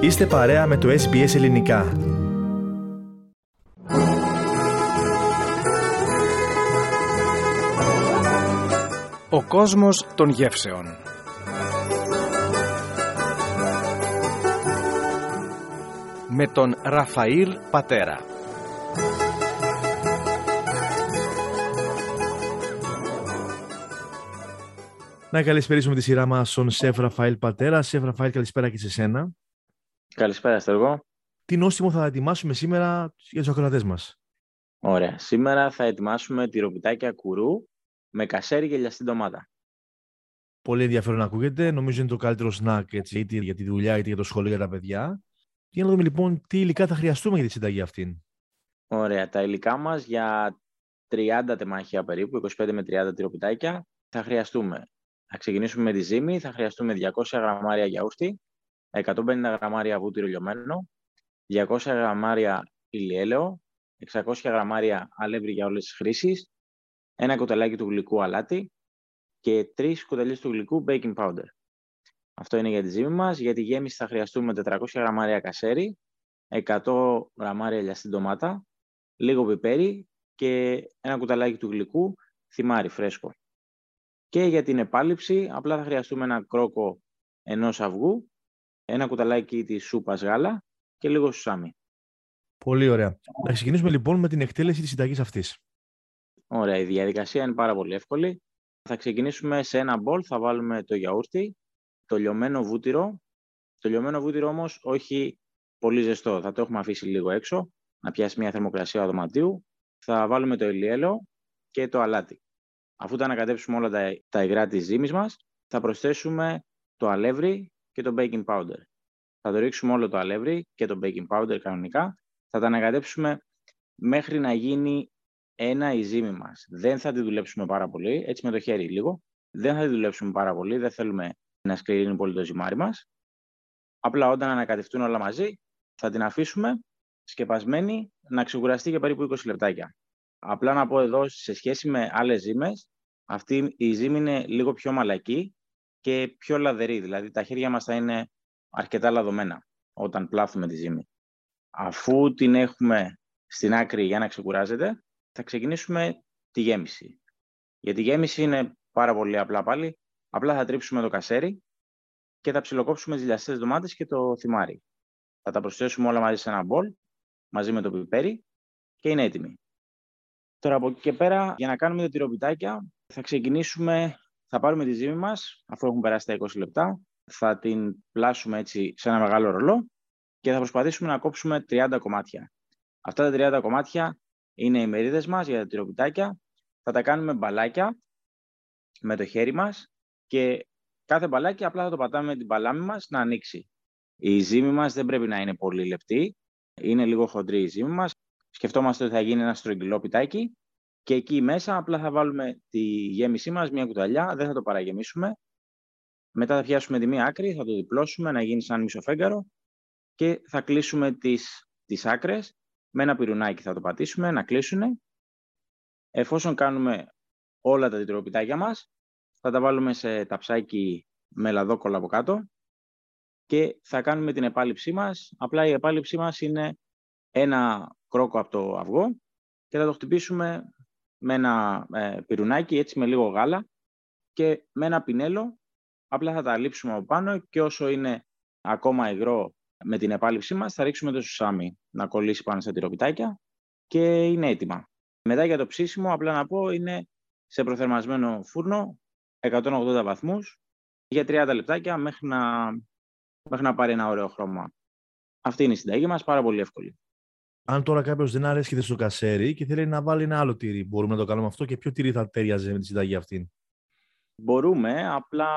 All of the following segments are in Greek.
Είστε παρέα με το SBS Ελληνικά. Ο κόσμος των γεύσεων. Με τον Ραφαήλ Πατέρα. Να καλησπέρισουμε τη σειρά μας στον Σεφ Ραφαήλ Πατέρα. Σεφ Ραφαήλ, καλησπέρα και σε σένα. Καλησπέρα, Στεργό. Τι νόστιμο θα ετοιμάσουμε σήμερα για τους ακροατές μας. Ωραία. Σήμερα θα ετοιμάσουμε τυροπιτάκια κουρού με κασέρι και λιαστή ντομάτα. Πολύ ενδιαφέρον να ακούγεται. Νομίζω είναι το καλύτερο σνακ έτσι, είτε για τη δουλειά είτε για το σχολείο για τα παιδιά. Για να δούμε λοιπόν τι υλικά θα χρειαστούμε για τη συνταγή αυτήν. Ωραία. Τα υλικά μας για 30 τεμάχια περίπου, 25 με 30 τυροπιτάκια, θα χρειαστούμε. Θα ξεκινήσουμε με τη ζύμη, θα χρειαστούμε 200 γραμμάρια γιαούρτι, 150 γραμμάρια βούτυρο λιωμένο, 200 γραμμάρια ηλιέλαιο, 600 γραμμάρια αλεύρι για όλες τις χρήσεις, ένα κουταλάκι του γλυκού αλάτι και τρεις κουταλιές του γλυκού baking powder. Αυτό είναι για τη ζύμη μας. Για τη γέμιση θα χρειαστούμε 400 γραμμάρια κασέρι, 100 γραμμάρια λιαστή ντομάτα, λίγο πιπέρι και ένα κουταλάκι του γλυκού θυμάρι φρέσκο. Και για την επάλυψη απλά θα χρειαστούμε ένα κρόκο ενός αυγού, ένα κουταλάκι της σούπας γάλα και λίγο σουσάμι. Πολύ ωραία. Να ξεκινήσουμε λοιπόν με την εκτέλεση της συνταγής αυτής. Ωραία, η διαδικασία είναι πάρα πολύ εύκολη. Θα ξεκινήσουμε σε ένα μπολ, θα βάλουμε το γιαούρτι, το λιωμένο βούτυρο. Το λιωμένο βούτυρο όμως όχι πολύ ζεστό, θα το έχουμε αφήσει λίγο έξω, να πιάσει μια θερμοκρασία δωματίου. Θα βάλουμε το ελιέλαιο και το αλάτι. Αφού τα ανακατέψουμε όλα τα, τα υγρά της ζύμης μας, θα προσθέσουμε το αλεύρι και το baking powder. Θα το ρίξουμε όλο το αλεύρι και το baking powder κανονικά. Θα τα ανακατέψουμε μέχρι να γίνει ένα η ζύμη μας. Δεν θα τη δουλέψουμε πάρα πολύ, έτσι με το χέρι λίγο. Δεν θα τη δουλέψουμε πάρα πολύ, δεν θέλουμε να σκληρύνει πολύ το ζυμάρι μας. Απλά όταν ανακατευτούν όλα μαζί, θα την αφήσουμε σκεπασμένη να ξεκουραστεί για περίπου 20 λεπτάκια. Απλά να πω εδώ, σε σχέση με άλλες ζύμες, αυτή η ζύμη είναι λίγο πιο μαλακή και πιο λαδερή. Δηλαδή τα χέρια μας θα είναι αρκετά λαδωμένα όταν πλάθουμε τη ζύμη. Αφού την έχουμε στην άκρη για να ξεκουράζεται, θα ξεκινήσουμε τη γέμιση. Για τη γέμιση είναι πάρα πολύ απλά πάλι. Απλά θα τρίψουμε το κασέρι και θα ψιλοκόψουμε τις λιαστές ντομάτες και το θυμάρι. Θα τα προσθέσουμε όλα μαζί σε ένα μπολ, μαζί με το πιπέρι και είναι έτοιμη. Τώρα από εκεί και πέρα, για να κάνουμε τα τυροπιτάκια, θα ξεκινήσουμε, θα πάρουμε τη ζύμη μας, αφού έχουν περάσει τα 20 λεπτά, θα την πλάσουμε έτσι σε ένα μεγάλο ρολό και θα προσπαθήσουμε να κόψουμε 30 κομμάτια. Αυτά τα 30 κομμάτια είναι οι μερίδες μας για τα τυροπιτάκια. Θα τα κάνουμε μπαλάκια με το χέρι μας και κάθε μπαλάκι απλά θα το πατάμε με την παλάμη μας να ανοίξει. Η ζύμη μας δεν πρέπει να είναι πολύ λεπτή, είναι λίγο χοντρή η ζύμη μας. Σκεφτόμαστε ότι θα γίνει ένα στρογγυλό πιτάκι και εκεί μέσα απλά θα βάλουμε τη γέμισή μας, μια κουταλιά, δεν θα το παραγεμίσουμε. Μετά θα πιάσουμε τη μία άκρη, θα το διπλώσουμε να γίνει σαν μισοφέγγαρο και θα κλείσουμε τις, τις άκρες με ένα πυρουνάκι θα το πατήσουμε, να κλείσουν. Εφόσον κάνουμε όλα τα τετροπιτάκια μας, θα τα βάλουμε σε ταψάκι με λαδόκολλα από κάτω και θα κάνουμε την επάλυψή μας. Απλά η επάλυψή μας είναι ένα κρόκο από το αυγό και θα το χτυπήσουμε με ένα ε, πυρουνάκι, έτσι με λίγο γάλα και με ένα πινέλο απλά θα τα λείψουμε από πάνω και όσο είναι ακόμα υγρό με την επάλυψή μας θα ρίξουμε το σουσάμι να κολλήσει πάνω στα τυροπιτάκια και είναι έτοιμα. Μετά για το ψήσιμο, απλά να πω, είναι σε προθερμασμένο φούρνο 180 βαθμούς για 30 λεπτάκια μέχρι να, μέχρι να πάρει ένα ωραίο χρώμα. Αυτή είναι η συνταγή μας, πάρα πολύ εύκολη. Αν τώρα κάποιος δεν αρέσει στο κασέρι και θέλει να βάλει ένα άλλο τυρί, μπορούμε να το κάνουμε αυτό και ποιο τυρί θα ταιριάζει με τη συνταγή αυτή. Μπορούμε, απλά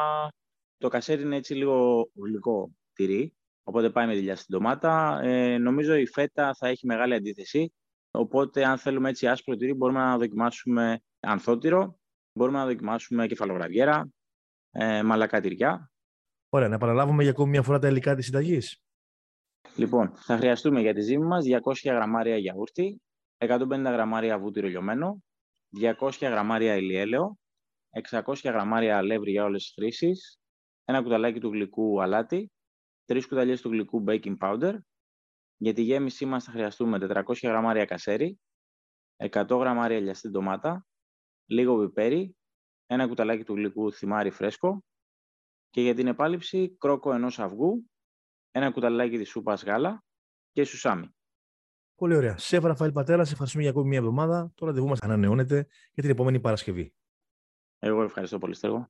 το κασέρι είναι έτσι λίγο γλυκό τυρί, οπότε πάει με τη στην ντομάτα. Ε, νομίζω η φέτα θα έχει μεγάλη αντίθεση, οπότε αν θέλουμε έτσι άσπρο τυρί μπορούμε να δοκιμάσουμε ανθότυρο, μπορούμε να δοκιμάσουμε κεφαλογραβιέρα, ε, μαλακά τυριά. Ωραία, να παραλάβουμε για ακόμη μια φορά τα υλικά της συνταγής. Λοιπόν, θα χρειαστούμε για τη ζύμη μας 200 γραμμάρια γιαούρτι, 150 γραμμάρια βούτυρο λιωμένο, 200 γραμμάρια ηλιέλαιο, 600 γραμμάρια αλεύρι για όλες τις χρήσεις, ένα κουταλάκι του γλυκού αλάτι 3 κουταλιές του γλυκού baking powder. Για τη γέμισή μας θα χρειαστούμε 400 γραμμάρια κασέρι, 100 γραμμάρια λιαστή ντομάτα, λίγο πιπέρι, ένα κουταλάκι του γλυκού θυμάρι φρέσκο και για την επάλυψη κρόκο ενός αυγού, ένα κουταλάκι της σούπας γάλα και σουσάμι. Πολύ ωραία. Σεφ Ραφαήλ Πατέρα, σε ευχαριστούμε για ακόμη μια εβδομάδα. Το ραντεβού μας ανανεώνεται για την επόμενη Παρασκευή. Εγώ ευχαριστώ πολύ, Στέργο.